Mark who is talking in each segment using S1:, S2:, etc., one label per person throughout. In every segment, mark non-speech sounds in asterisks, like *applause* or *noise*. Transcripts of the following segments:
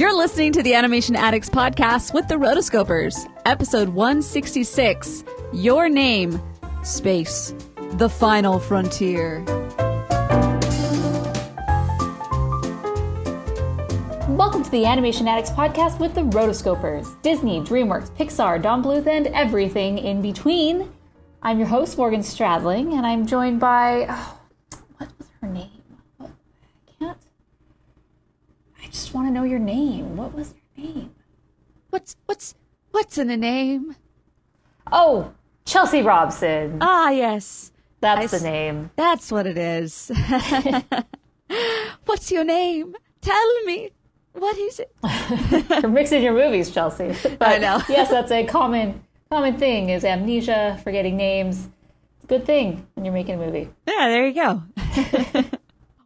S1: You're listening to the Animation Addicts podcast with the Rotoscopers, episode 166 Your Name, Space, The Final Frontier.
S2: Welcome to the Animation Addicts podcast with the Rotoscopers Disney, DreamWorks, Pixar, Don Bluth, and everything in between. I'm your host, Morgan Stradling, and I'm joined by. Oh, what was her name? What? I can't. I just want to know your name. What was your name?
S1: What's what's what's in a name?
S2: Oh, Chelsea Robson.
S1: Ah, yes.
S2: That's
S1: I
S2: the name.
S1: That's what it is. *laughs* what's your name? Tell me. What is it? *laughs*
S2: You're mixing your movies, Chelsea. *laughs* But
S1: I know.
S2: yes, that's a common common thing is amnesia, forgetting names. It's a good thing when you're making a movie.
S1: Yeah, there you go.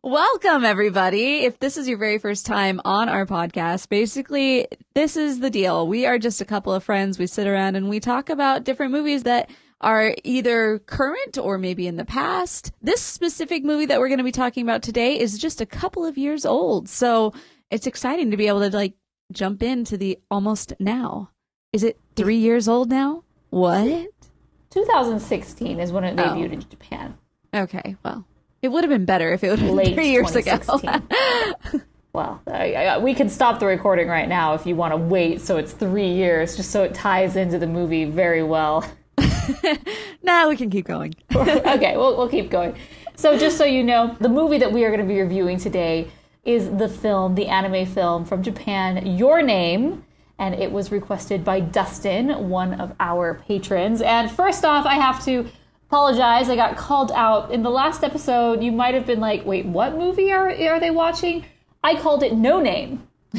S1: Welcome, everybody. If this is your very first time on our podcast, basically, this is the deal. We are just a couple of friends. We sit around and we talk about different movies that are either current or maybe in the past. This specific movie that we're going to be talking about today is just a couple of years old. So it's exciting to be able to like jump into the almost now. Is it three years old now? What?
S2: 2016 is when it
S1: Oh.
S2: debuted in Japan.
S1: Okay, well, it would have been better if it would have been three years ago. *laughs*
S2: well, I, I, we can stop the recording right now if you want to wait so it's three years, just so it ties into the movie very well. *laughs*
S1: nah, we can keep going. *laughs*
S2: okay, we'll, we'll keep going. So, just so you know, the movie that we are going to be reviewing today is the film, the anime film from Japan, Your Name. And it was requested by Dustin, one of our patrons. And first off, I have to apologize. I got called out in the last episode. You might have been like, wait, what movie are, are they watching? I called it No Name, *laughs*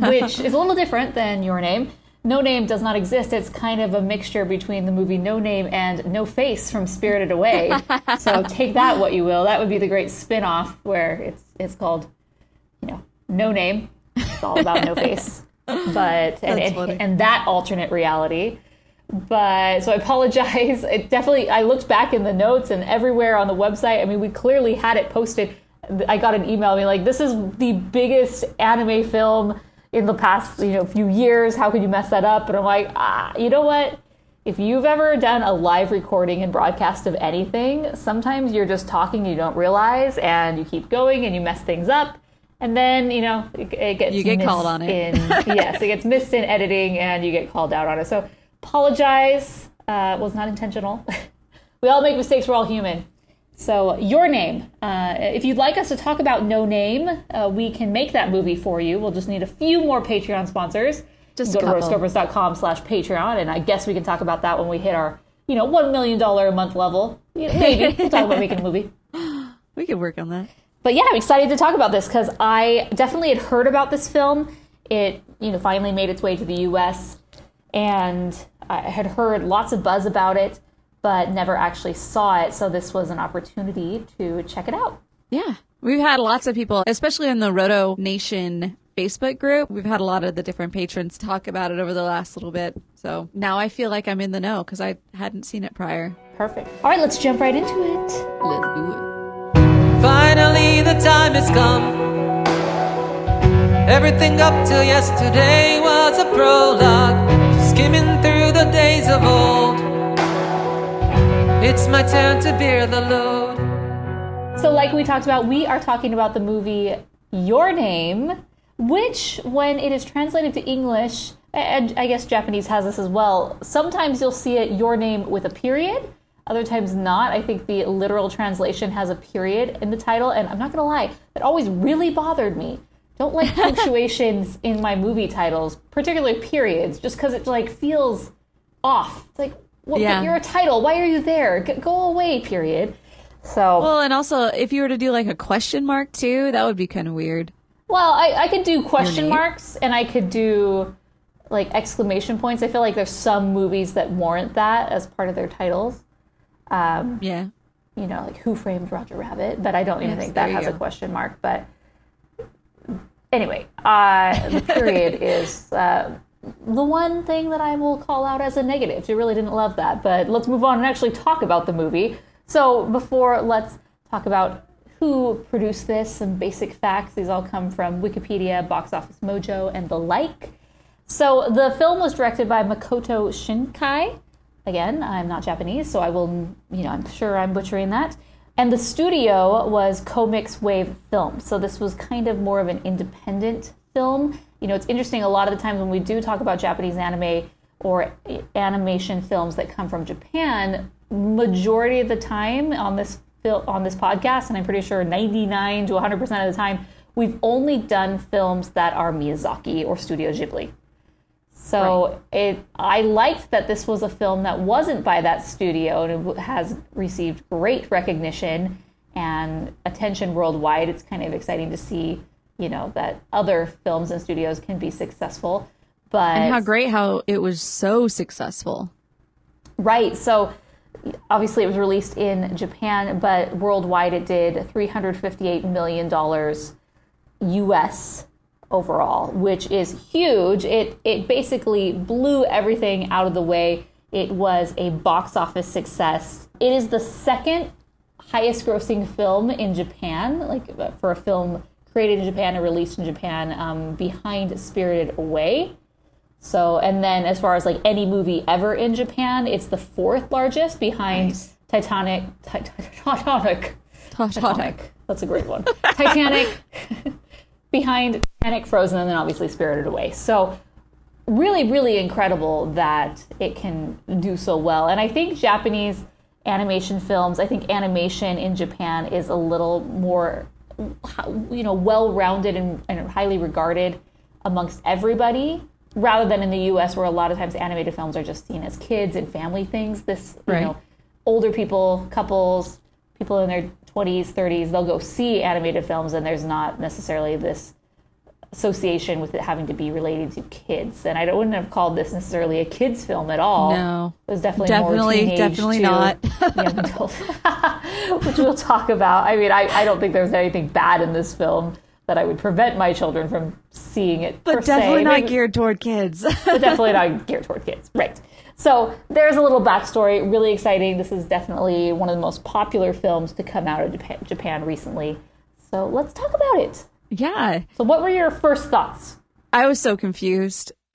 S2: which is a little different than Your Name. No Name does not exist. It's kind of a mixture between the movie No Name and No Face from Spirited Away. so *laughs* take that what you will. That would be the great spin-off where it's it's called, you know, No Name. It's all about No *laughs* Face. But and, and, and that alternate reality. But so I apologize. *laughs* It definitely I looked back in the notes and everywhere on the website. I mean, we clearly had it posted. I got an email being like, "This is the biggest anime film in the past, you know, few years. How could you mess that up?" And I'm like, "Ah, you know what? If you've ever done a live recording and broadcast of anything, sometimes you're just talking, you don't realize, and you keep going and you mess things up." And then, you know, it, it gets
S1: You get called on it.
S2: in yes, it gets missed in editing and you get called out on it. So apologize. Uh, it was not intentional. *laughs* we all make mistakes. We're all human. So your name. Uh, if you'd like us to talk about No Name, uh, we can make that movie for you. We'll just need a few more Patreon sponsors.
S1: Just
S2: go to
S1: couple.
S2: rotoscopers.com slash Patreon, and I guess we can talk about that when we hit our, you know, $1 million a month level. Maybe. we'll talk about making a movie. *laughs*
S1: We could work on that.
S2: But yeah, I'm excited to talk about this because I definitely had heard about this film. It, you know, finally made its way to the U.S. and I had heard lots of buzz about it, but never actually saw it. So this was an opportunity to check it out.
S1: Yeah. We've had lots of people, especially in the Roto Nation Facebook group. We've had a lot of the different patrons talk about it over the last little bit. So now I feel like I'm in the know because I hadn't seen it prior.
S2: Perfect. All right, let's jump right into it.
S1: Let's do it.
S3: Finally, the time has come. Everything up till yesterday was a prologue, skimming through the days of old. It's my turn to bear the load.
S2: So, like we talked about, we are talking about the movie Your Name, which, when it is translated to English, and I guess Japanese has this as well, sometimes you'll see it Your Name with a period, other times not. I think the literal translation has a period in the title, and I'm not gonna lie, that always really bothered me. Don't like *laughs* punctuations in my movie titles, particularly periods, just because it like feels off. It's like, well,
S1: Yeah.
S2: you're a title. Why are you there? Go away. Period. So
S1: Well, and also, if you were to do like a question mark too, that would be kind of weird.
S2: Well, I, I could do question marks and I could do like exclamation points. I feel like there's some movies that warrant that as part of their titles. Um,
S1: Yeah.
S2: you know, like Who Framed Roger Rabbit, but I don't even
S1: Yes,
S2: think that has a question mark. But anyway, uh, the period *laughs* is uh, the one thing that I will call out as a negative. You really didn't love that, but let's move on and actually talk about the movie. So before, let's talk about who produced this, some basic facts. These all come from Wikipedia, Box Office Mojo, and the like. So the film was directed by Makoto Shinkai. Again, I'm not Japanese, so I will, you know, I'm sure I'm butchering that. And the studio was CoMix Wave Films. So this was kind of more of an independent film. You know, it's interesting, a lot of the times when we do talk about Japanese anime or animation films that come from Japan, majority of the time on this fil- on this podcast, and I'm pretty sure 99 to 100% of the time, we've only done films that are Miyazaki or Studio Ghibli. So it, I liked that this was a film that wasn't by that studio and it has received great recognition and attention worldwide. It's kind of exciting to see, you know, that other films and studios can be successful. But
S1: And how great how it was so successful.
S2: Right. So obviously it was released in Japan, but worldwide it did $358 million US overall, which is huge. It it basically blew everything out of the way. It was a box office success. It is the second highest grossing film in Japan, like for a film created in Japan and released in Japan, um, behind Spirited Away. So, and then as far as like any movie ever in Japan, it's the fourth largest behind
S1: Nice.
S2: Titanic. Ti- ti- Titanic.
S1: Titanic.
S2: Titanic. That's a great one. Titanic. *laughs* behind Titanic, Frozen, and then obviously Spirited Away. So, really, really incredible that it can do so well. And I think Japanese animation films, I think animation in Japan is a little more, you know, well-rounded and, and highly regarded amongst everybody rather than in the US where a lot of times animated films are just seen as kids and family things. This, you
S1: Right.
S2: know, older people, couples, people in their 20s, 30s, they'll go see animated films and there's not necessarily this association with it having to be related to kids. And I don't- wouldn't have called this necessarily a kids film at all.
S1: No.
S2: It was definitely
S1: Definitely-
S2: more
S1: definitely not. *laughs* *laughs*
S2: which we'll talk about. I mean, I, I don't think there's anything bad in this film that I would prevent my children from seeing it. per
S1: But definitely
S2: se.
S1: not
S2: Maybe-
S1: geared toward kids. *laughs*
S2: but definitely not geared toward kids. Right. So there's a little backstory. Really exciting. This is definitely one of the most popular films to come out of Japan recently. So let's talk about it.
S1: yeah.
S2: So, what were your first thoughts?
S1: I was so confused. *laughs*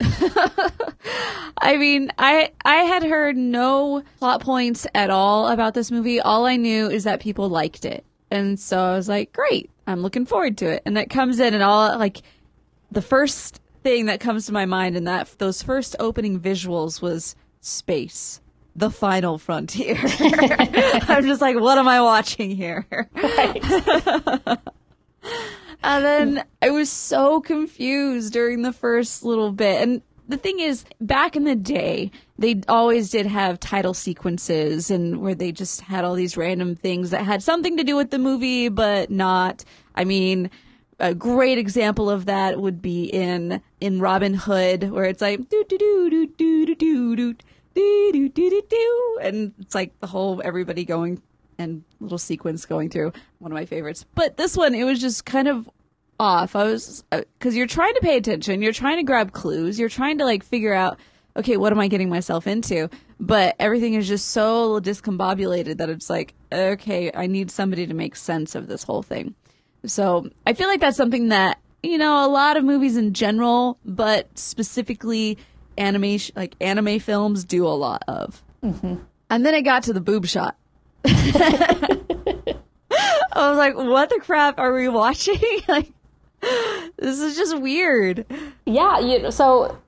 S1: I mean, I I had heard no plot points at all about this movie. All I knew is that people liked it. And so I was like, "Great. I'm looking forward to it." And it comes in and all like the first thing that comes to my mind in that those first opening visuals was space. The final frontier. *laughs* I'm just like, what am I watching here?
S2: Right. *laughs*
S1: And then I was so confused during the first little bit. And the thing is, back in the day, they always did have title sequences and where they just had all these random things that had something to do with the movie, but not. I mean, a great example of that would be in in Robin Hood, where it's like do do do do do do do do do do do do and it's like the whole everybody going and little sequence going through. One of my favorites. But this one, it was just kind of off. I was because you're trying to pay attention, you're trying to grab clues, you're trying to like figure out, okay, what am I getting myself into? But everything is just so discombobulated that it's like, okay, I need somebody to make sense of this whole thing. So I feel like that's something that you know a lot of movies in general, but specifically animation, like anime films, do a lot of. Mm-hmm. And then it got to the boob shot. I was like, what the crap are we watching? *laughs* like, this is just weird.
S2: yeah. You, so,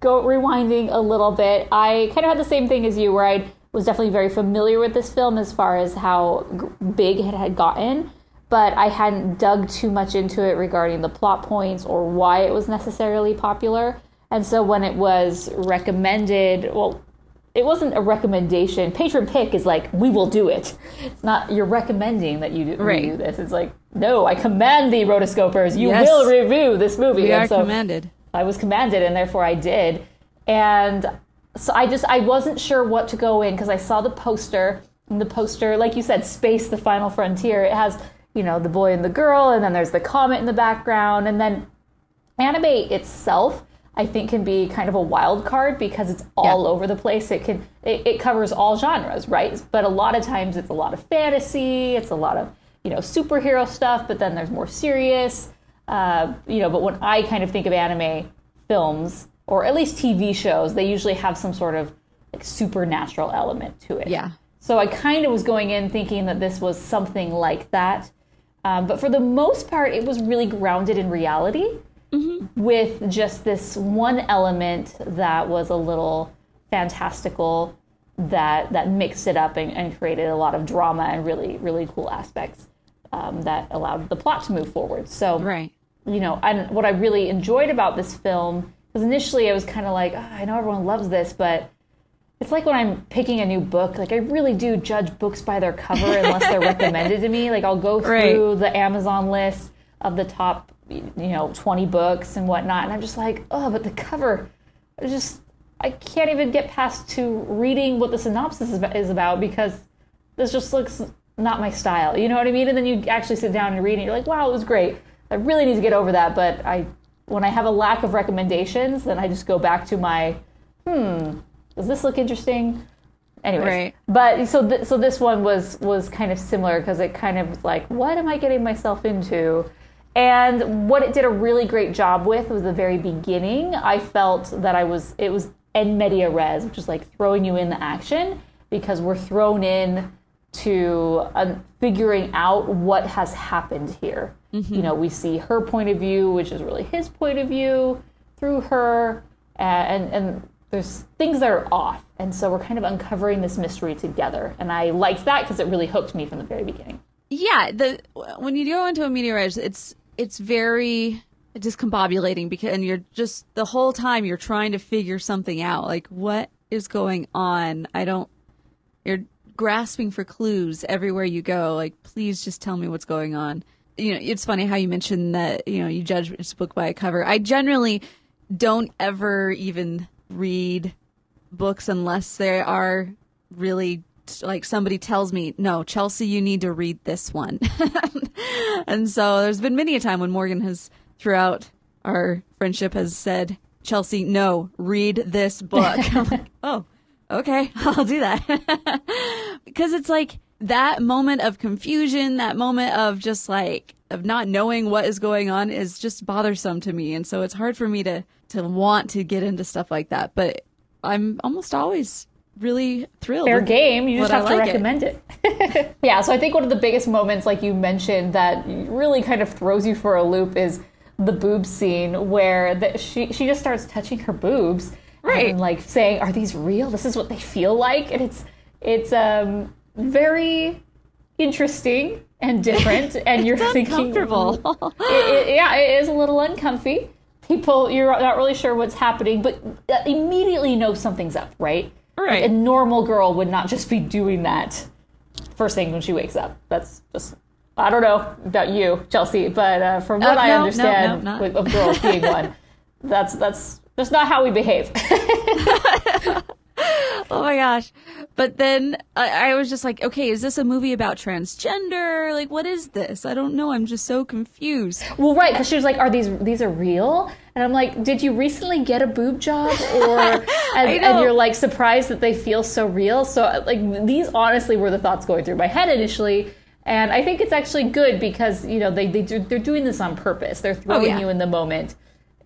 S2: go rewinding a little bit. I kind of had the same thing as you, where I was definitely very familiar with this film as far as how big it had gotten, but I hadn't dug too much into it regarding the plot points or why it was necessarily popular. And so when it was recommended, well, it wasn't a recommendation. Patron pick is like, we will do it. It's not you're recommending that you do,
S1: Right.
S2: do this. It's like, no, I command thee, rotoscopers, you
S1: Yes.
S2: will review this movie.
S1: We
S2: And
S1: are
S2: so
S1: commanded.
S2: I was commanded, and therefore I did. And so I just I wasn't sure what to go in because I saw the poster, and the poster, like you said, space the final frontier. It has you know the boy and the girl, and then there's the comet in the background, and then anime itself. I think can be kind of a wild card because it's all
S1: Yeah.
S2: over the place. It can it, it covers all genres, right? But a lot of times it's a lot of fantasy. It's a lot of you know, superhero stuff, but then there's more serious. Uh, you know, but when I kind of think of anime films or at least TV shows, they usually have some sort of like supernatural element to it.
S1: Yeah.
S2: So I kind of was going in thinking that this was something like that. Um, but for the most part, it was really grounded in reality with just this one element that was a little fantastical that that mixed it up and, and created a lot of drama and really really cool aspects um, that allowed the plot to move forward. So
S1: Right.
S2: you know, and what I really enjoyed about this film because initially I was kind of like, "Ah, I know everyone loves this, but it's like when I'm picking a new book. Like I really do judge books by their cover unless they're *laughs* recommended to me. Like I'll go through
S1: Right.
S2: the Amazon list of the top, you know, 20 books and whatnot, and I'm just like, oh, but the cover, I just I can't even get past to reading what the synopsis is is about because this just looks not my style. You know what I mean? And then you actually sit down and read it, and you're like, wow, it was great. I really need to get over that, but I when I have a lack of recommendations, then I just go back to my hmm, does this look interesting? Anyways,
S1: Right.
S2: but so th- so this one was was kind of similar because it kind of was like, what am I getting myself into? And what it did a really great job with was the very beginning. I felt that I was it was en media res, which is like throwing you in the action because we're thrown in to um, figuring out what has happened here. You know, we see her point of view, which is really his point of view through her, and and there's things that are off, and so we're kind of uncovering this mystery together. And I liked that because it really hooked me from the very beginning.
S1: Yeah, the when you go into a media res, it's it's very discombobulating because and you're just the whole time you're trying to figure something out. Like what is going on? I don't. You're grasping for clues everywhere you go. Like please just tell me what's going on. You know, it's funny how you mentioned that. You know, you judge this book by a cover. I generally don't ever even read books unless they are really like somebody tells me, no, Chelsea, you need to read this one. *laughs* and so there's been many a time when Morgan has, throughout our friendship, has said, Chelsea, no, read this book. *laughs* Like, oh, okay, *laughs* I'll do that. because it's like that moment of confusion, that moment of just like, of not knowing what is going on is just bothersome to me. And so it's hard for me to, to want to get into stuff like that. But I'm almost always really thrilled.
S2: Fair game. You just
S1: what I
S2: have to
S1: like
S2: recommend it. *laughs* yeah, so I think one of the biggest moments, like you mentioned, that really kind of throws you for a loop is the boob scene where the, she she just starts touching her boobs
S1: Right.
S2: and like saying, "Are these real? This is what they feel like." And it's it's um very interesting and different, *laughs* and you're thinking,
S1: Uncomfortable. *laughs*
S2: it, it- yeah, it is a little uncomfy. People, you're not really sure what's happening, but uh, immediately know something's up, right?
S1: Right.
S2: Like a normal girl would not just be doing that first thing when she wakes up. That's just, I don't know about you, Chelsea, but uh, from what
S1: Uh,
S2: I
S1: no, no,
S2: understand
S1: no, not.
S2: with, of girls being one, *laughs* that's that's just not how we behave. *laughs*
S1: Oh my gosh. But then I, I was just like, okay, is this a movie about transgender? Like, what is this? I don't know. I'm just so confused.
S2: well, right, because she was like, "Are these these are real?" And I'm like, "Did you recently get a boob job?" Or *laughs* and, and you're like surprised that they feel so real. So uh, like these honestly were the thoughts going through my head initially. And I think it's actually good because you know they they do, they're doing this on purpose. They're oh, throwing
S1: yeah.
S2: you in the moment,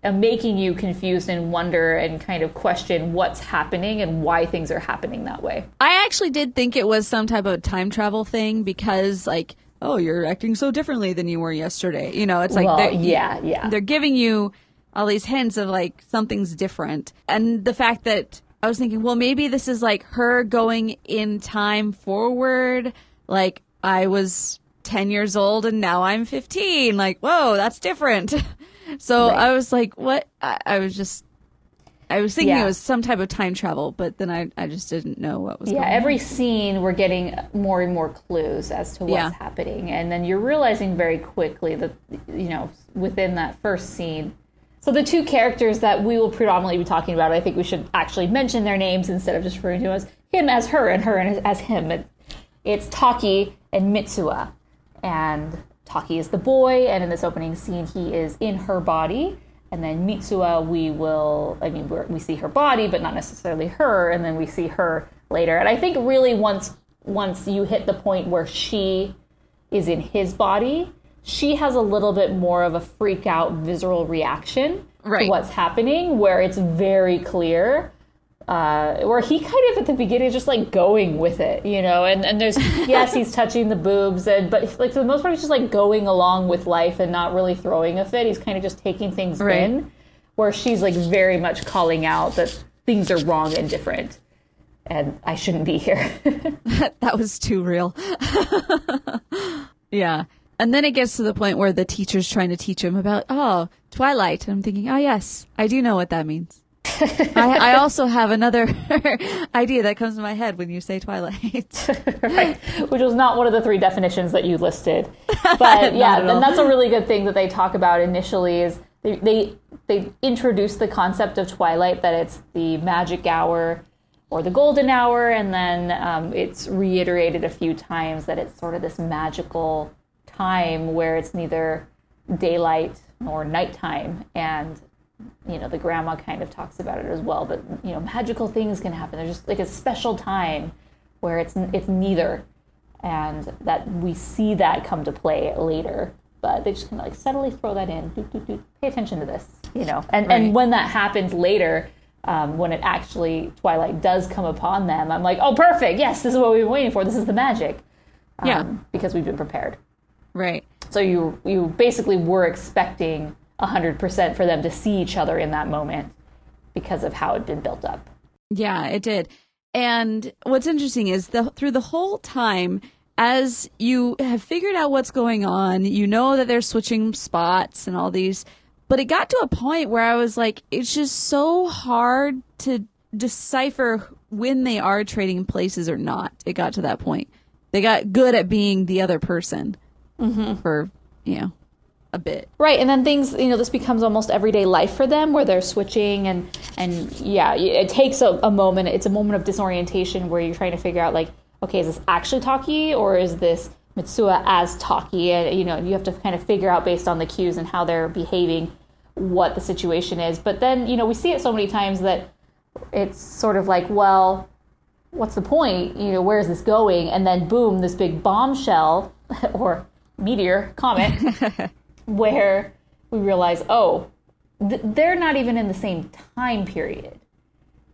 S2: and making you confused and wonder and kind of question what's happening and why things are happening that way.
S1: I actually did think it was some type of time travel thing because, like, oh, you're acting so differently than you were yesterday. You know, it's like,
S2: Well, yeah, yeah.
S1: They're giving you all these hints of like something's different. And the fact that I was thinking, well, maybe this is like her going in time forward. Like, I was 10 years old and now I'm 15. Like, whoa, that's different. *laughs* so
S2: Right.
S1: I was like, what? I, I was just. I was thinking
S2: Yeah.
S1: it was some type of time travel, but then I, I just didn't know what was
S2: Yeah,
S1: going on.
S2: every scene we're getting more and more clues as to what's
S1: Yeah.
S2: happening, and then you're realizing very quickly that you know within that first scene. So the two characters that we will predominantly be talking about, I think we should actually mention their names instead of just referring to as him as her and her and as him. It, it's Taki and Mitsuha, and Taki is the boy, and in this opening scene, he is in her body. And then Mitsuha, we will, I mean, we see her body, but not necessarily her, and then we see her later. And I think really once once you hit the point where she is in his body, she has a little bit more of a freak out visceral reaction
S1: Right.
S2: to what's happening, where it's very clear. Uh, where he kind of at the beginning is just like going with it, you know, and, and there's *laughs* yes, he's touching the boobs, and but like for the most part, he's just like going along with life and not really throwing a fit. He's kind of just taking things
S1: Right.
S2: in, where she's like very much calling out that things are wrong and different, and I shouldn't be here. *laughs* *laughs*
S1: that was too real. yeah. And then it gets to the point where the teacher's trying to teach him about, oh, Twilight. And I'm thinking, oh, yes, I do know what that means. I, I *laughs* also have another *laughs* idea that comes to my head when you say Twilight. *laughs*
S2: right. Which was not one of the three definitions that you listed. But yeah, and that's a really good thing that they talk about initially is they, they they introduce the concept of twilight that it's the magic hour or the golden hour, and then um, it's reiterated a few times that it's sort of this magical time where it's neither daylight nor nighttime, and you know the grandma kind of talks about it as well. But you know, magical things can happen. There's just like a special time where it's it's neither, and that we see that come to play later. But they just kind of like subtly throw that in. Doot, doot, doot. Pay attention to this, you know. And
S1: Right.
S2: and when that happens later, um, when it actually Twilight does come upon them, I'm like, oh, perfect. Yes, this is what we've been waiting for. This is the magic. Um,
S1: Yeah.
S2: because we've been prepared.
S1: Right.
S2: So you you basically were expecting 100% for them to see each other in that moment because of how it'd been built up.
S1: Yeah, it did. And what's interesting is the through the whole time, as you have figured out what's going on, you know that they're switching spots and all these, but it got to a point where I was like, it's just so hard to decipher when they are trading places or not. It got to that point. They got good at being the other person Mm-hmm. for, you know, a bit.
S2: Right, and then things, you know, this becomes almost everyday life for them where they're switching and and yeah, it takes a, a moment. It's a moment of disorientation where you're trying to figure out like, okay, is this actually Taki or is this Mitsuha as Taki? And you know, you have to kind of figure out based on the cues and how they're behaving what the situation is. But then, you know, we see it so many times that it's sort of like, well, what's the point? You know, where is this going? And then boom, this big bombshell *laughs* or meteor, comet, *laughs* where we realize, oh, th- they're not even in the same time period.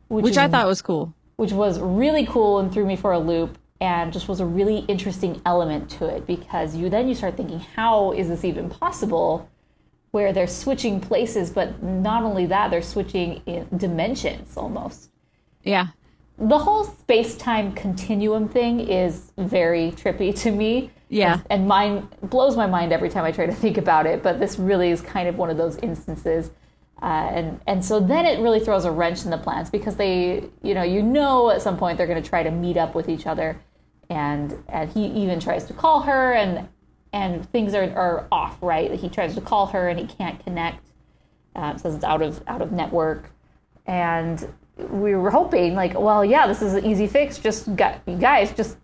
S1: Which
S2: is-
S1: I thought was cool.
S2: which was really cool and threw me for a loop and just was a really interesting element to it because you then you start thinking how is this even possible where they're switching places but not only that they're switching in dimensions almost
S1: Yeah.
S2: the whole space-time continuum thing is very trippy to me
S1: Yeah.
S2: and, mine blows my mind every time i try to *laughs* think about it but this really is kind of one of those instances. Uh, and and so then it really throws a wrench in the plans because they you know you know at some point they're going to try to meet up with each other. And and he even tries to call her and and things are, are off right? He tries to call her and he can't connect. Uh, says it's out of out of network. And we were hoping like well yeah this is an easy fix. Just got, guys just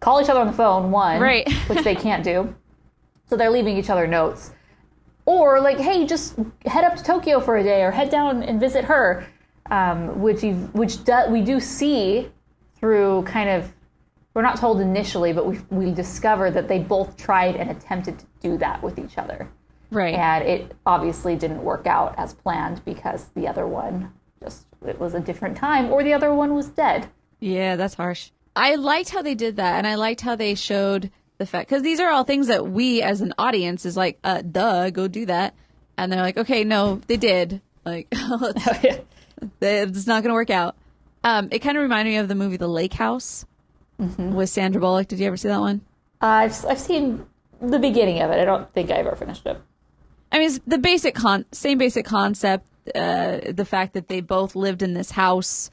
S2: call each other on the phone one
S1: Right. *laughs*
S2: which they can't do *laughs* so they're leaving each other notes or like hey just head up to tokyo for a day or head down and visit her um, which which do, we do see through kind of we're not told initially but we, we discover that they both tried and attempted to do that with each other
S1: Right.
S2: and it obviously didn't work out as planned because the other one just it was a different time or the other one was dead
S1: Yeah, that's harsh. I liked how they did that, and I liked how they showed the fact because these are all things that we as an audience is like, uh, duh, go do that, and they're like, okay, no, they did. Like, *laughs* let's- it's not going to work out. Um, it kind of reminded me of the movie The Lake House with Sandra Bullock. Did you ever see that one?
S2: I've, I've seen the beginning of it i don't think i ever finished it
S1: I mean, it's the basic con, same basic concept. Uh, the fact that they both lived in this house,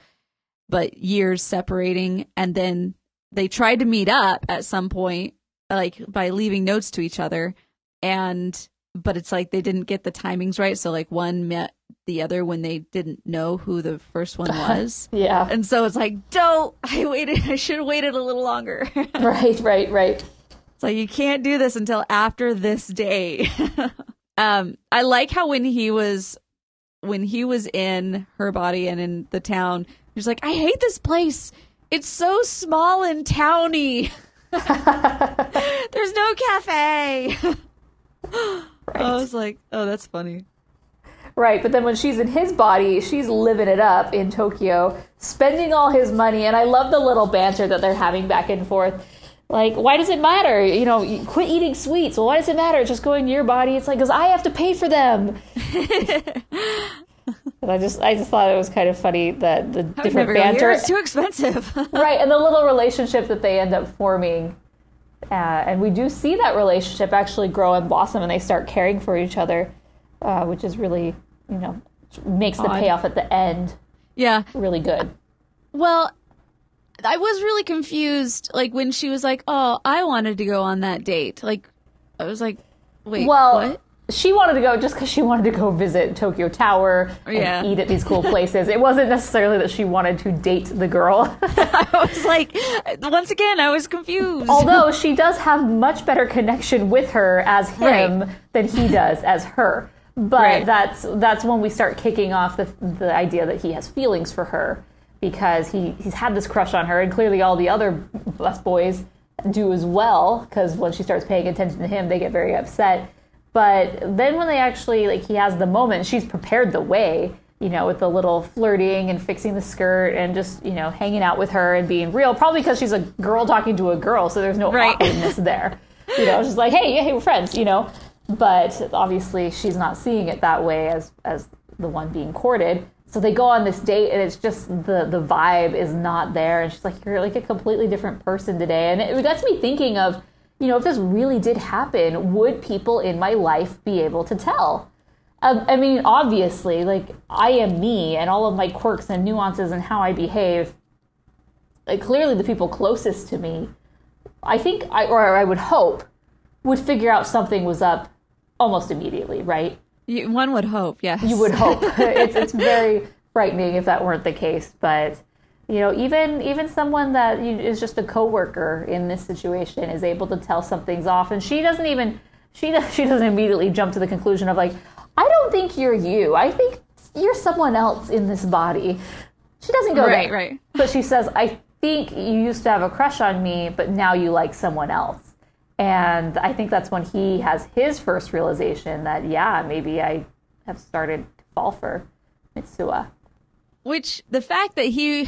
S1: but years separating, and then they tried to meet up at some point, like by leaving notes to each other, and but it's like they didn't get the timings right. So like one met the other when they didn't know who the first one *laughs* was.
S2: yeah
S1: And so it's like, don't, *laughs* I waited, I should have waited a little longer. *laughs*
S2: right right right
S1: So you can't do this until after this day. um, I like how when he was when he was in her body and in the town, he's like, I hate this place. It's so small and towny. *laughs* There's no cafe. I was like, oh, that's funny.
S2: Right, but then when she's in his body, she's living it up in Tokyo, spending all his money. And I love the little banter that they're having back and forth. Like, why does it matter? You know, you quit eating sweets. Well, why does it matter? Just go in your body. It's like, because I have to pay for them. *laughs* and I just, I just thought it was kind of funny that the
S1: I
S2: different banter,
S1: It's too expensive. *laughs*
S2: right, and the little relationship that they end up forming. Uh, and we do see that relationship actually grow and blossom, and they start caring for each other, uh, which is really, you know, makes the payoff at the end
S1: yeah.
S2: really good.
S1: Well, I was really confused. Like when she was like, "Oh, I wanted to go on that date." Like, I was like, "Wait,
S2: Well,
S1: what?"
S2: She wanted to go just because she wanted to go visit Tokyo Tower and
S1: Yeah.
S2: eat at these cool places. it wasn't necessarily that she wanted to date the girl. *laughs* *laughs*
S1: I was like, once again, I was confused.
S2: Although she does have much better connection with her as him
S1: Right.
S2: than he does as her. But
S1: Right.
S2: that's that's when we start kicking off the the idea that he has feelings for her because he he's had this crush on her and clearly all the other bus boys do as well because when she starts paying attention to him they get very upset. But then when they actually like he has the moment she's prepared the way you know, with the little flirting and fixing the skirt and just, you know, hanging out with her and being real. Probably because she's a girl talking to a girl, so there's no
S1: Right.
S2: awkwardness *laughs* there. You know, she's like, hey, yeah, hey, we're friends, you know. But obviously she's not seeing it that way as as the one being courted. So they go on this date and it's just the the vibe is not there and she's like, You're like a completely different person today. And it got me thinking of, you know, if this really did happen, would people in my life be able to tell? Um, I mean, obviously, like I am me, and all of my quirks and nuances and how I behave. Like clearly, the people closest to me, I think, I or I would hope, would figure out something was up almost immediately, right?
S1: You- one would hope, yes.
S2: You would hope. *laughs* it's it's very frightening if that weren't the case, but you know, even even someone that you, is just a coworker in this situation is able to tell something's off, and she doesn't even she does, *laughs* she doesn't immediately jump to the conclusion of like, I don't think you're you. I think you're someone else in this body. She doesn't go
S1: Right,
S2: there,
S1: right.
S2: But she says, I think you used to have a crush on me, but now you like someone else. And I think that's when he has his first realization that, yeah, maybe I have started to fall for Mitsuha.
S1: Which the fact that he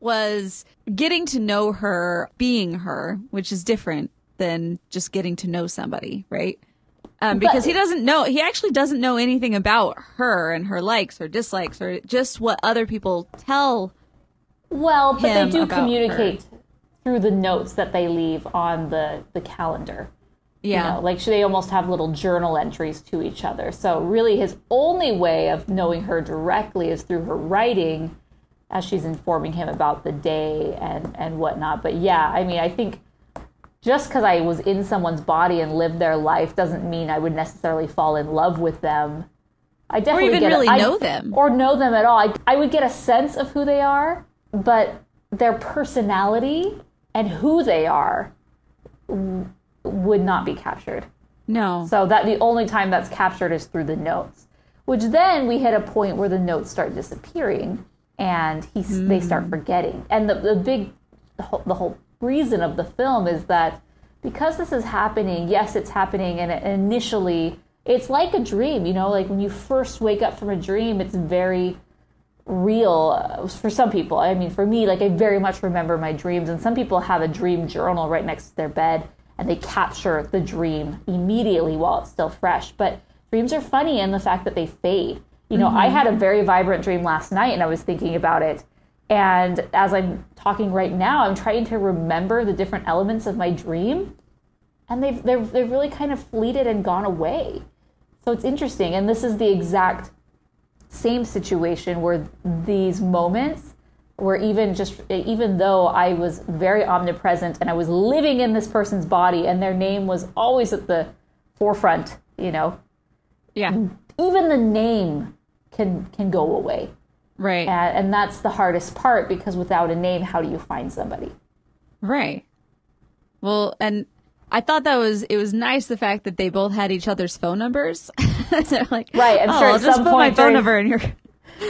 S1: was getting to know her, being her, which is different than just getting to know somebody, right? Um, because he doesn't know, he actually doesn't know anything about her and her likes or dislikes or just what other people tell.
S2: Well, but they do communicate through the notes that they leave on the, the calendar.
S1: Yeah.
S2: You know, like they almost have little journal entries to each other. So really his only way of knowing her directly is through her writing as she's informing him about the day and, and whatnot. But yeah, I mean I think just because I was in someone's body and lived their life doesn't mean I would necessarily fall in love with them. I definitely
S1: even
S2: get a-
S1: really
S2: I-
S1: know them.
S2: or know them at all. I, I would get a sense of who they are, but their personality and who they are w- would not be captured.
S1: No.
S2: So that the only time that's captured is through the notes, which then we hit a point where the notes start disappearing and he, they start forgetting. And the, the big, the whole, the whole reason of the film is that because this is happening, yes, it's happening, and initially it's like a dream, you know, like when you first wake up from a dream, it's very real uh, for some people. I mean, for me, like I very much remember my dreams, and some people have a dream journal right next to their bed and they capture the dream immediately while it's still fresh. But dreams are funny in the fact that they fade. You know, I had a mm-hmm. very vibrant dream last night and I was thinking about it. And as I'm talking right now, I'm trying to remember the different elements of my dream. And they've, they've, they've really kind of fleeted and gone away. So it's interesting. And this is the exact same situation where these moments where even just even though I was very omnipresent and I was living in this person's body and their name was always at the forefront, you know,
S1: yeah.
S2: even the name can can go away.
S1: Right.
S2: And, and that's the hardest part because without a name, how do you find somebody?
S1: Right. Well, and I thought that was it was nice the fact that they both had each other's phone numbers. *laughs* They're like,
S2: Right, I'm
S1: oh,
S2: sure
S1: I'll
S2: at
S1: just
S2: some
S1: put my
S2: point
S1: phone
S2: during-
S1: number in your. *laughs*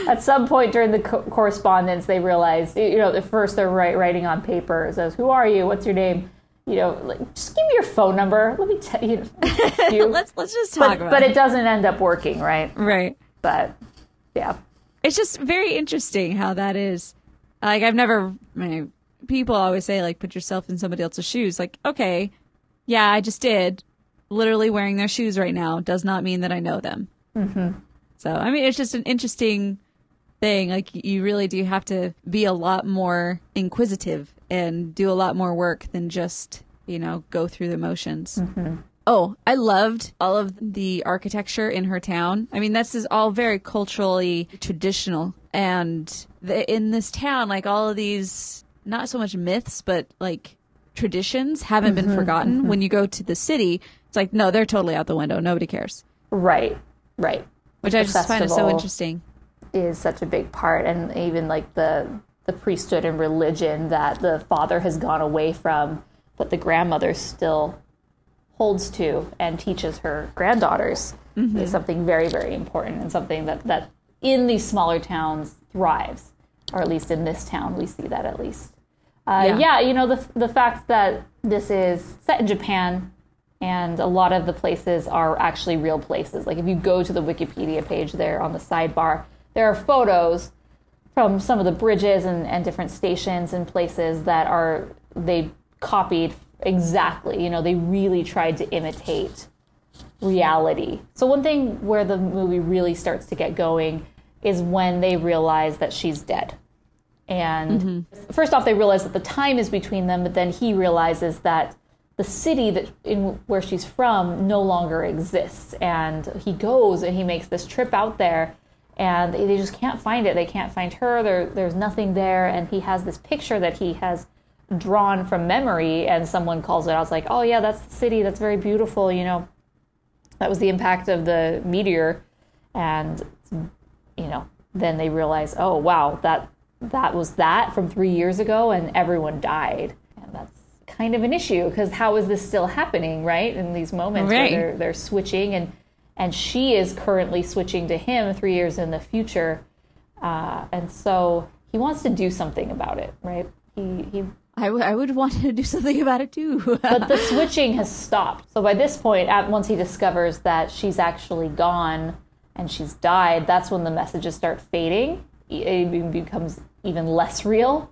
S2: At some point during the co- correspondence, they realized, you know, at first they're write, writing on paper. It says, "Who are you? What's your name?" you know, like just give me your phone number. Let me tell you. *laughs* you.
S1: let's let's just talk
S2: but
S1: about
S2: but
S1: it.
S2: it doesn't end up working, right?
S1: right.
S2: But yeah,
S1: It's just very interesting how that is. Like I've never. I mean, people always say like put yourself in somebody else's shoes. Like okay, yeah, I just did. Literally wearing their shoes right now does not mean that I know them. Mm-hmm. So I mean, it's just an interesting thing. Like you really do have to be a lot more inquisitive and do a lot more work than just you know go through the motions. Oh, I loved all of the architecture in her town. I mean, this is all very culturally traditional. And the, in this town, like all of these, not so much myths, but like traditions haven't been mm-hmm, forgotten. Mm-hmm. When you go to the city, it's like, no, they're totally out the window. Nobody cares.
S2: right, right.
S1: Which I just find it so interesting.
S2: Is such a big part, and even like the the priesthood and religion that the father has gone away from, but the grandmother still holds to and teaches her granddaughters is something very very important and something that that in these smaller towns thrives, or at least in this town we see that at least. Uh,
S1: Yeah.
S2: yeah. you know the the fact that this is set in Japan, and a lot of the places are actually real places. Like if you go to the Wikipedia page there on the sidebar, there are photos from some of the bridges and, and different stations and places that are they copied exactly. You know, they really tried to imitate reality. So one thing where the movie really starts to get going is when they realize that she's dead. And mm-hmm. first off, they realize that the time is between them, but then he realizes that the city that in where she's from no longer exists. And he goes and he makes this trip out there, and they they just can't find it. They can't find her. There, there's nothing there. And he has this picture that he has drawn from memory, and someone calls it i was like, oh yeah, that's the city. That's very beautiful. You know, that was the impact of the meteor, and you know, then they realize, oh wow, that that was that from three years ago, and everyone died, and that's kind of an issue because how is this still happening, right? In these moments
S1: Right.
S2: where they're they're switching, and and she is currently switching to him three years in the future, uh, and so he wants to do something about it, right? He he
S1: I, w- I would want to do something about it too. *laughs*
S2: but the switching has stopped. So by this point, at, once he discovers that she's actually gone and she's died, that's when the messages start fading. It becomes even less real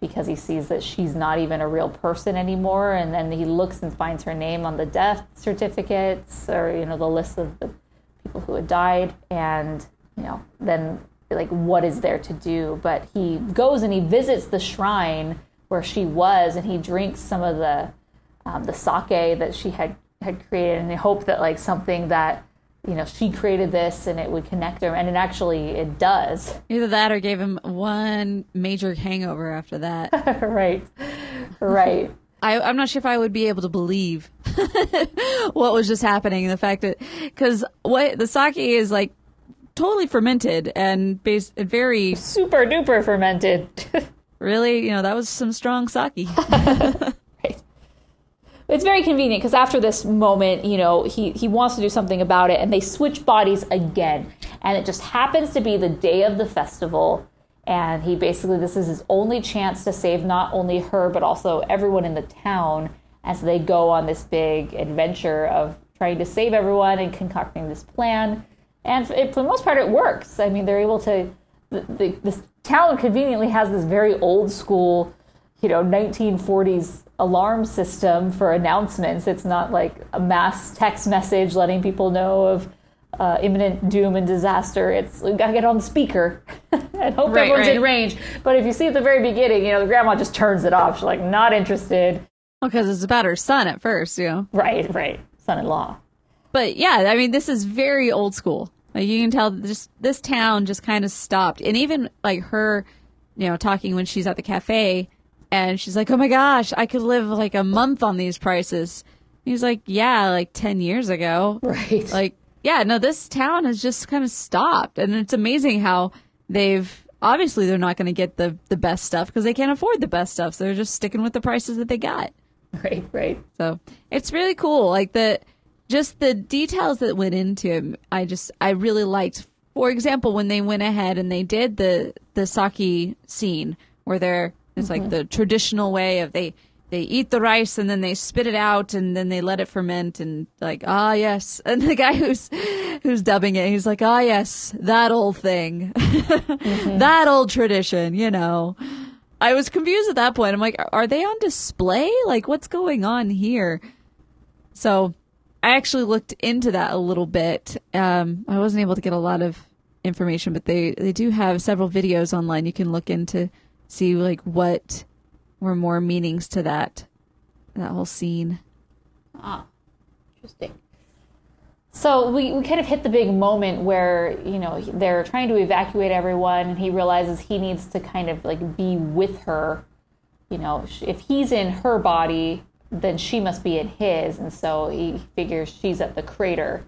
S2: because he sees that she's not even a real person anymore. And then he looks and finds her name on the death certificates or you know the list of the people who had died, and you know then like what is there to do? But he goes and he visits the shrine where she was, and he drinks some of the um, the sake that she had had created, and they hope that like something that you know she created this and it would connect her, and it actually it does.
S1: Either that or gave him one major hangover after that. *laughs*
S2: right, right. *laughs*
S1: I, I'm not sure if I would be able to believe *laughs* what was just happening. The fact that because what the sake is like totally fermented and based very
S2: Super duper fermented.
S1: Really you know that was some strong sake. *laughs*
S2: Right. It's very convenient because after this moment, you know, he, he wants to do something about it, and they switch bodies again. And it just happens to be the day of the festival. And he basically, this is his only chance to save not only her, but also everyone in the town as they go on this big adventure of trying to save everyone and concocting this plan. And for, the most part, it works. I mean, they're able to. The, the, this town conveniently has this very old school you know 1940s alarm system for announcements. It's not like a mass text message letting people know of uh, imminent doom and disaster. It's we gotta get on the speaker *laughs* and hope
S1: Right,
S2: everyone's in range. But if you see at the very beginning you know the grandma just turns it off. She's like not interested.
S1: Because it's about her son at first, you know.
S2: right right. Son-in-law.
S1: But yeah, I mean, this is very old school. Like you can tell, just this town just kind of stopped, and even like her, you know, talking when she's at the cafe, and she's like, "Oh my gosh, I could live like a month on these prices." He's like, "Yeah, like ten years ago."
S2: right
S1: Like, yeah, no, this town has just kind of stopped, and it's amazing how they've obviously they're not going to get the the best stuff because they can't afford the best stuff, so they're just sticking with the prices that they got.
S2: right right
S1: So it's really cool. Like the just the details that went into it, I just I really liked. For example, when they went ahead and they did the the sake scene where they're it's like the traditional way of they they eat the rice and then they spit it out and then they let it ferment and like ah yes. *laughs* And the guy who's who's dubbing it he's like ah yes that old thing. *laughs* That old tradition you know. I was confused at that point. I'm like are they on display? Like what's going on here? So i actually looked into that a little bit um i wasn't able to get a lot of information but they they do have several videos online you can look into see like what were more meanings to that that whole scene.
S2: Ah, interesting. So we, we kind of hit the big moment where, you know, they're trying to evacuate everyone and he realizes he needs to kind of like be with her. You know, if he's in her body, then she must be in his. And so he figures she's at the crater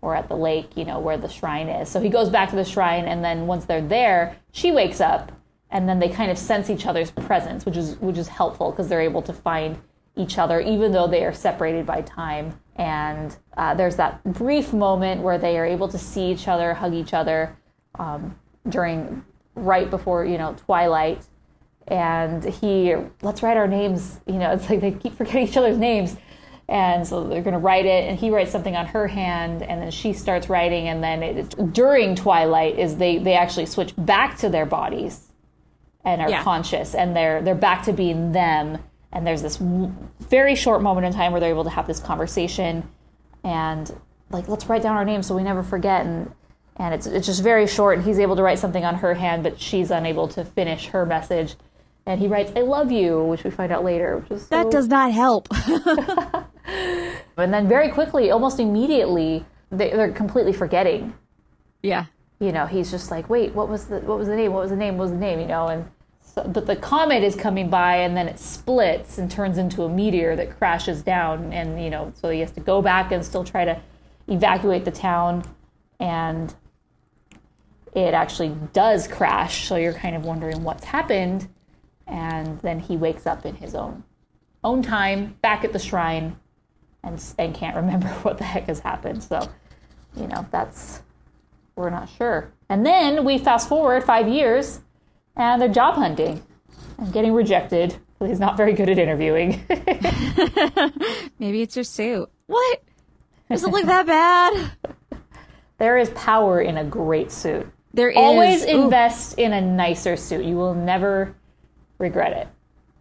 S2: or at the lake, you know, where the shrine is. So he goes back to the shrine and then once they're there, she wakes up and then they kind of sense each other's presence, which is which is helpful because they're able to find each other even though they are separated by time. And uh, there's that brief moment where they are able to see each other, hug each other um, during right before you know twilight. And he let's write our names. You know, it's like they keep forgetting each other's names. And so they're going to write it, and he writes something on her hand, and then she starts writing, and then it, during twilight is they they actually switch back to their bodies and are
S1: Yeah.
S2: conscious and they're they're back to being them and there's this very short moment in time where they're able to have this conversation and like let's write down our names so we never forget and and it's it's just very short and he's able to write something on her hand but she's unable to finish her message and he writes i love you which we find out later which is
S1: That
S2: so-
S1: does not help. *laughs*
S2: and then very quickly almost immediately they, they're completely forgetting
S1: yeah.
S2: you know, he's just like, wait, what was the what was the name? What was the name? What was the name? You know, and so, but the comet is coming by, and then it splits and turns into a meteor that crashes down, and you know, so he has to go back and still try to evacuate the town, and it actually does crash. So you're kind of wondering what's happened, and then he wakes up in his own own time, back at the shrine, and and can't remember *laughs* what the heck has happened. So, you know, that's we're not sure. And then we fast forward five years, and they're job hunting and getting rejected. He's not very good at interviewing. *laughs*
S1: Maybe it's your suit. What? Does it look that bad? *laughs*
S2: there is power in a great suit.
S1: There is
S2: Always
S1: Ooh.
S2: invest in a nicer suit. You will never regret it.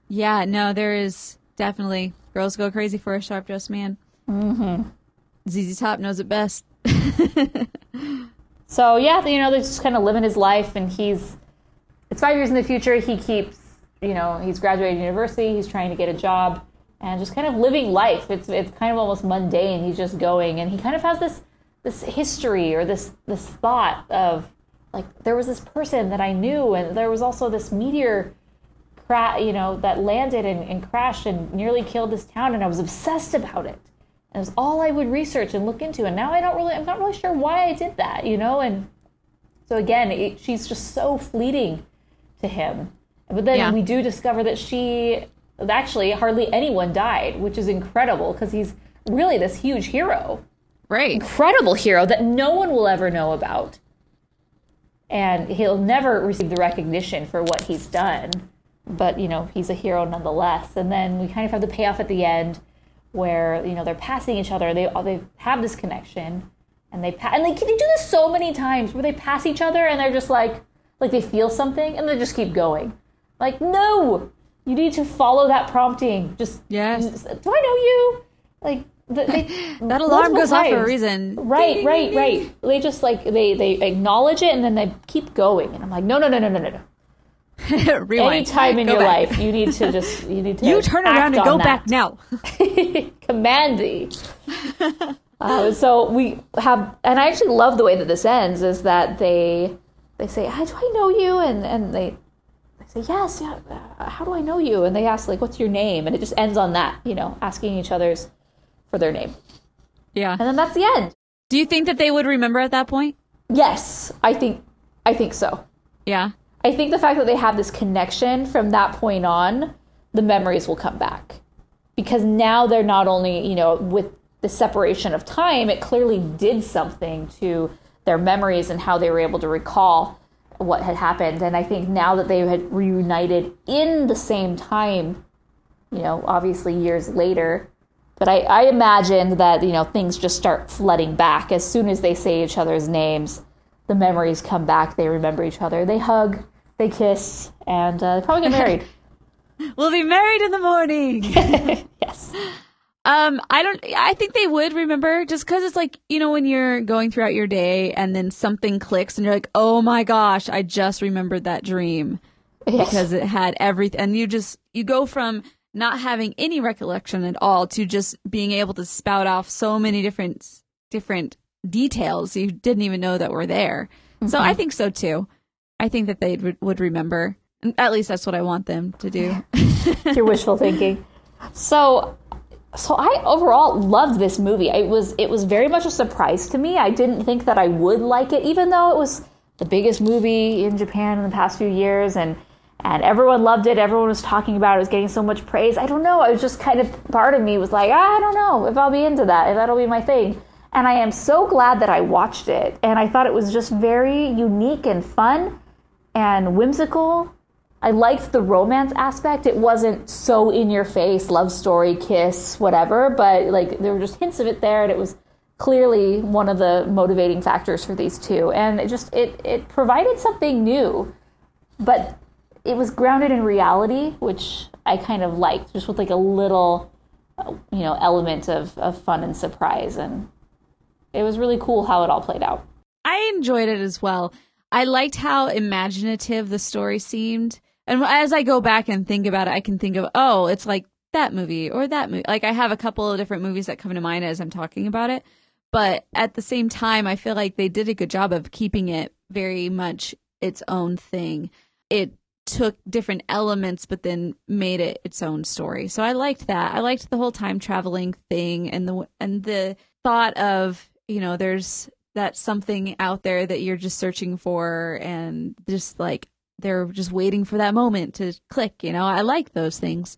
S1: Yeah, no, there is definitely girls go crazy for a sharp dressed man. Mm-hmm. ZZ Top knows it best.
S2: So yeah, you know, they're just kind of living his life, and he's it's five years in the future. He keeps, you know, he's graduated university. He's trying to get a job and just kind of living life. It's it's kind of almost mundane. He's just going, and he kind of has this this history or this this thought of like there was this person that I knew, and there was also this meteor. Cra- you know that landed and, and crashed and nearly killed this town and i was obsessed about it and it was all I would research and look into. And now I don't really, I'm not really sure why I did that, you know? And so again, it, she's just so fleeting to him. But then
S1: Yeah.
S2: we do discover that she, actually, hardly anyone died, which is incredible because he's really this huge hero,
S1: Right.
S2: incredible hero that no one will ever know about. And he'll never receive the recognition for what he's done. But, you know, he's a hero nonetheless. And then we kind of have the payoff at the end where you know they're passing each other. They they have this connection, and they pa- and they, they do this so many times where they pass each other and they're just like like they feel something and they just keep going. Like no, you need to follow that prompting. Just
S1: Yes.
S2: Do I know you? Like the, they, *laughs*
S1: That alarm goes off for a reason.
S2: Right, right, right. They just like they they acknowledge it and then they keep going. And I'm like, no, no, no, no, no, no, no. *laughs*
S1: Rewind.
S2: Any time in
S1: Go
S2: your
S1: back.
S2: life, you need to just you need to *laughs*
S1: You turn around and go
S2: on
S1: back now. *laughs*
S2: command thee. uh, so we have, and I actually love the way that this ends. Is that they they say, "How do I know you?" and and they they say, "Yes, yeah. uh, How do I know you?" And they ask like, "What's your name?" And it just ends on that, you know, asking each other's for their name,
S1: Yeah.
S2: and then that's the end.
S1: Do you think that they would remember at that point?
S2: Yes, I think I think so.
S1: Yeah.
S2: I think the fact that they have this connection from that point on, the memories will come back. Because now they're not only, you know, with the separation of time, it clearly did something to their memories and how they were able to recall what had happened. And I think now that they had reunited in the same time you know, obviously years later. But I, I imagined that, you know, things just start flooding back. As soon as they say each other's names, the memories come back. They remember each other. They hug, they kiss, and uh, they probably get married. *laughs*
S1: We'll be married in the morning. *laughs* *laughs*
S2: yes.
S1: Um, I don't. I think they would remember just because it's like you know when you're going throughout your day and then something clicks and you're like, oh my gosh, I just remembered that dream
S2: Yes.
S1: because it had everything, and you just you go from not having any recollection at all to just being able to spout off so many different different details you didn't even know that were there. So I think so too. I think that they would would remember. At least that's what I want them to do. *laughs*
S2: Your wishful thinking. So, so I overall loved this movie. It was it was very much a surprise to me. I didn't think that I would like it, even though it was the biggest movie in Japan in the past few years, and and everyone loved it. Everyone was talking about it. It was getting so much praise. I don't know. I was just kind of part of me was like, ah, I don't know if I'll be into that. If that'll be my thing. And I am so glad that I watched it. And I thought it was just very unique and fun and whimsical. I liked the romance aspect. It wasn't so in your face, love story, kiss, whatever, but like there were just hints of it there, and it was clearly one of the motivating factors for these two. And it just it it provided something new, but it was grounded in reality, which I kind of liked, just with like a little, uh, you know, element of of fun and surprise, and it was really cool how it all played out.
S1: I enjoyed it as well. I liked how imaginative the story seemed. And as I go back and think about it, I can think of, oh, it's like that movie or that movie. Like I have a couple of different movies that come to mind as I'm talking about it. But at the same time, I feel like they did a good job of keeping it very much its own thing. It took different elements, but then made it its own story. So I liked that. I liked the whole time traveling thing and the and the thought of you know there's that something out there that you're just searching for and just like they're just waiting for that moment to click you know i like those things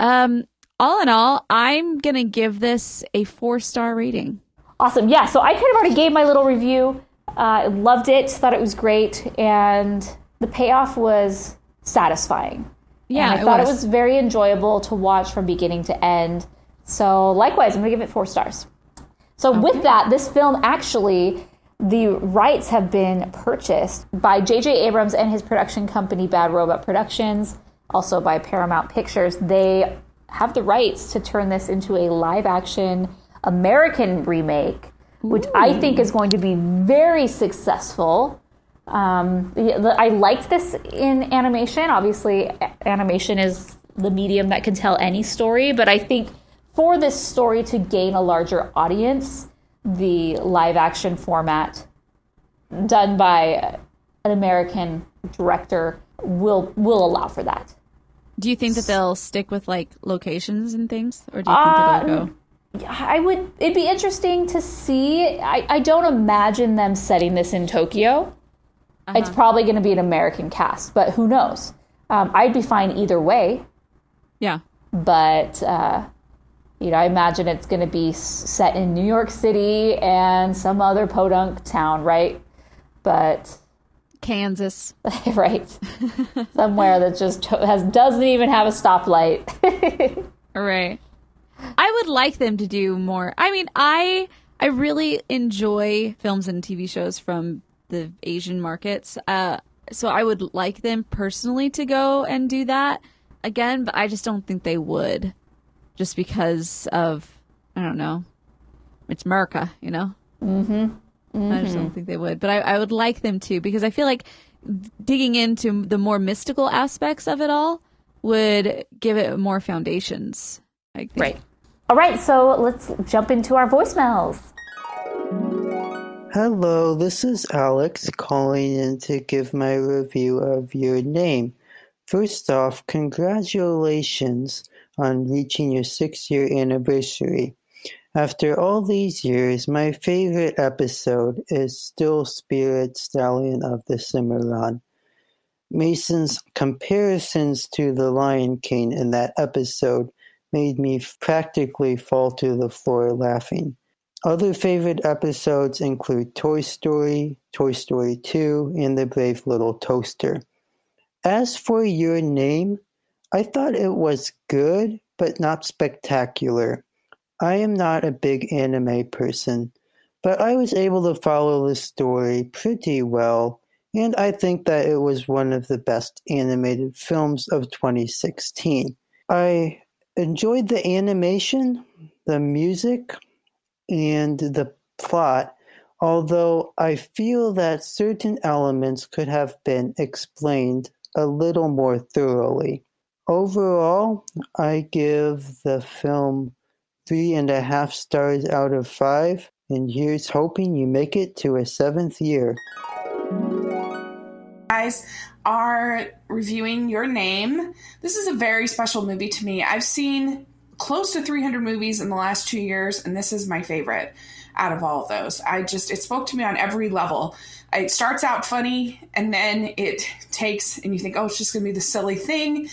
S1: um all in all i'm gonna give this a four star rating
S2: Awesome. Yeah. So I kind of already gave my little review. Uh, loved it. Thought it was great, and the payoff was satisfying.
S1: Yeah,
S2: and I
S1: it
S2: thought
S1: was.
S2: it was very enjoyable to watch from beginning to end. So likewise, I'm gonna give it four stars. So with that, this film actually. The rights have been purchased by J.J. Abrams and his production company, Bad Robot Productions, also by Paramount Pictures. They have the rights to turn this into a live action American remake, which I think is going to be very successful. Um, I liked this in animation. Obviously, animation is the medium that can tell any story, but I think for this story to gain a larger audience, the live action format done by an American director will will allow for that.
S1: do you think that they'll stick with like locations and things or do you think
S2: Uh,
S1: it'll go
S2: I would. It'd be interesting to see. I, I don't imagine them setting this in Tokyo. It's probably going to be an American cast, but who knows? Um, I'd be fine either way.
S1: yeah
S2: But uh, you know, I imagine it's going to be set in New York City and some other podunk town, right? But
S1: kansas *laughs*
S2: right, somewhere that just has doesn't even have a stoplight. *laughs*
S1: right. I would like them to do more. I mean, I I really enjoy films and TV shows from the Asian markets. Uh, so I would like them personally to go and do that again, but I just don't think they would, just because of I don't know. It's America, you know. Mm-hmm. I just don't think they would, but I, I would like them to because I feel like digging into the more mystical aspects of it all would give it more foundations. I think.
S2: right. All right. So let's jump into our voicemails.
S4: Hello, this is Alex calling in to give my review of your name. First off, congratulations on reaching your six year anniversary. After all these years, my favorite episode is still Spirit Stallion of the Cimarron. Mason's comparisons to the Lion King in that episode made me practically fall to the floor laughing. Other favorite episodes include Toy Story, Toy Story 2, and The Brave Little Toaster. As for your name, I thought it was good, but not spectacular. I am not a big anime person, but I was able to follow the story pretty well, and I think that it was one of the best animated films of 2016. I enjoyed the animation, the music, and the plot, although I feel that certain elements could have been explained a little more thoroughly. Overall, I give the film three and a half stars out of five, and here's hoping you make it to a seventh year.
S5: guys are reviewing Your Name. This is a very special movie to me. I've seen close to 300 movies in the last two years, and this is my favorite out of all of those. I just, it spoke to me on every level. It starts out funny, and then it takes, and you think, oh, it's just going to be the silly thing.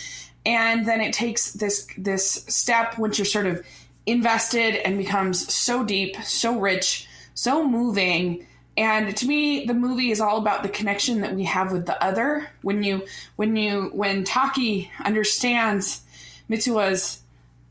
S5: And then it takes this this step once you're sort of invested and becomes so deep, so rich, so moving. And to me, the movie is all about the connection that we have with the other. When you, when you, when Taki understands Mitsuha's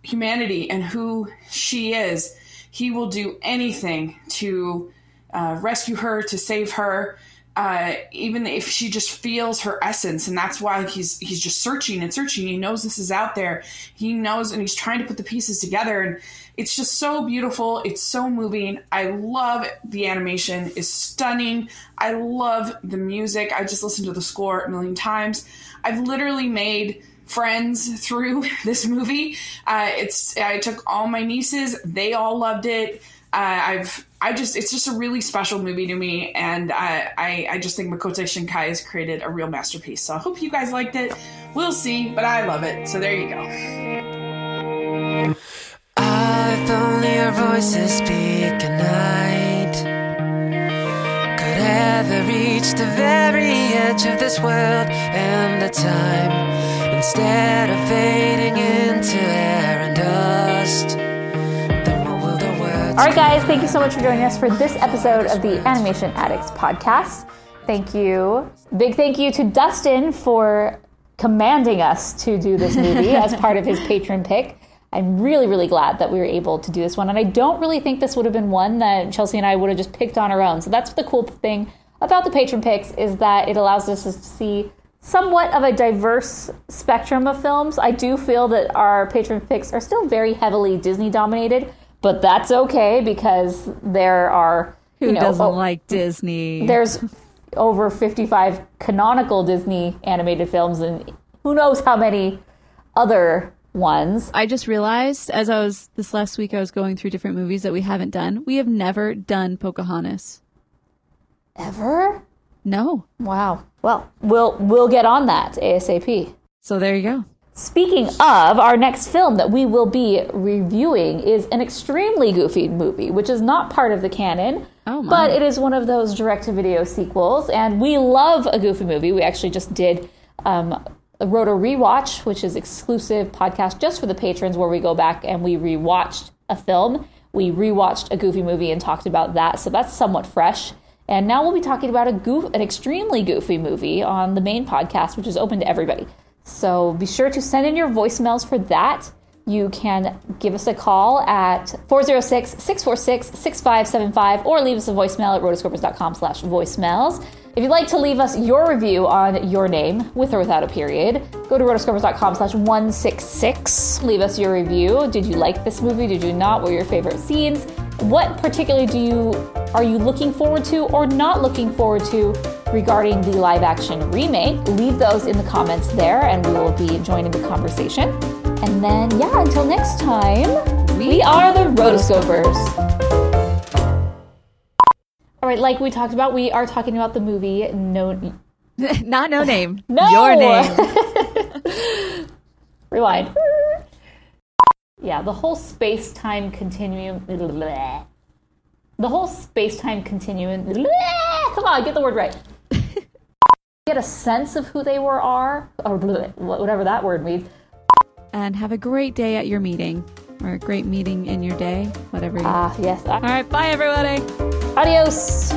S5: humanity and who she is, he will do anything to uh, rescue her, to save her, uh, even if she just feels her essence. And that's why he's he's just searching and searching. He knows this is out there. He knows, and he's trying to put the pieces together. And it's just so beautiful. It's so moving. I love it. the animation. is stunning. I love the music. I just listened to the score a million times. I've literally made friends through *laughs* this movie. Uh, it's I took all my nieces; they all loved it. Uh, I've I just it's just a really special movie to me, and I I, I just think Makoto Shinkai has created a real masterpiece. So I hope you guys liked it. We'll see, but I love it. So there you go.
S3: If only our voices speak at night could ever reach the very edge of this world and the time instead of fading into air and dust.
S2: All right, guys, thank you so much for joining us for this episode of the Animation Addicts podcast. Thank you. Big thank you to Dustin for commanding us to do this movie *laughs* as part of his patron pick. I'm really, really glad that we were able to do this one. And I don't really think this would have been one that Chelsea and I would have just picked on our own. So that's the cool thing about the patron picks is that it allows us to see somewhat of a diverse spectrum of films. I do feel that our patron picks are still very heavily Disney dominated, but that's okay because there are
S1: Who
S2: you know,
S1: doesn't
S2: oh,
S1: like Disney?
S2: there's over 55 canonical Disney animated films and who knows how many other ones.
S1: I just realized as I was this last week, I was going through different movies that we haven't done. We have never done Pocahontas.
S2: Ever?
S1: No.
S2: Wow. Well, we'll we'll get on that ASAP.
S1: So there you go.
S2: Speaking of, our next film that we will be reviewing is an extremely goofy movie, which is not part of the canon.
S1: Oh.
S2: But it is one of those direct-to-video sequels, and we love a goofy movie. We actually just did um, a Roto Rewatch, which is exclusive podcast just for the patrons, where we go back and we rewatched a film. We rewatched a goofy movie and talked about that, so that's somewhat fresh. And now we'll be talking about a goof, an extremely goofy movie on the main podcast, which is open to everybody. So be sure to send in your voicemails for that. You can give us a call at 406-646-6575 or leave us a voicemail at rotoscopers.com slash voicemails. If you'd like to leave us your review on your name, with or without a period, go to rotoscopers.com slash 166. Leave us your review. Did you like this movie? Did you not? What were your favorite scenes? What particularly do you are you looking forward to or not looking forward to regarding the live action remake? Leave those in the comments there and we will be joining the conversation. And then yeah, until next time, we, are the Rotoscopers. All right, like we talked about, we are talking about the movie No *laughs*
S1: Not no name. *laughs*
S2: No!
S1: Your name. *laughs*
S2: Rewind. Yeah, the whole space time continuum. The whole space time continuum. Come on, get the word right. Get a sense of who they were are, or whatever that word means.
S1: and have a great day at your meeting or a great meeting in your day, whatever. You
S2: Ah, yes.
S1: All right. Bye, everybody.
S2: Adios.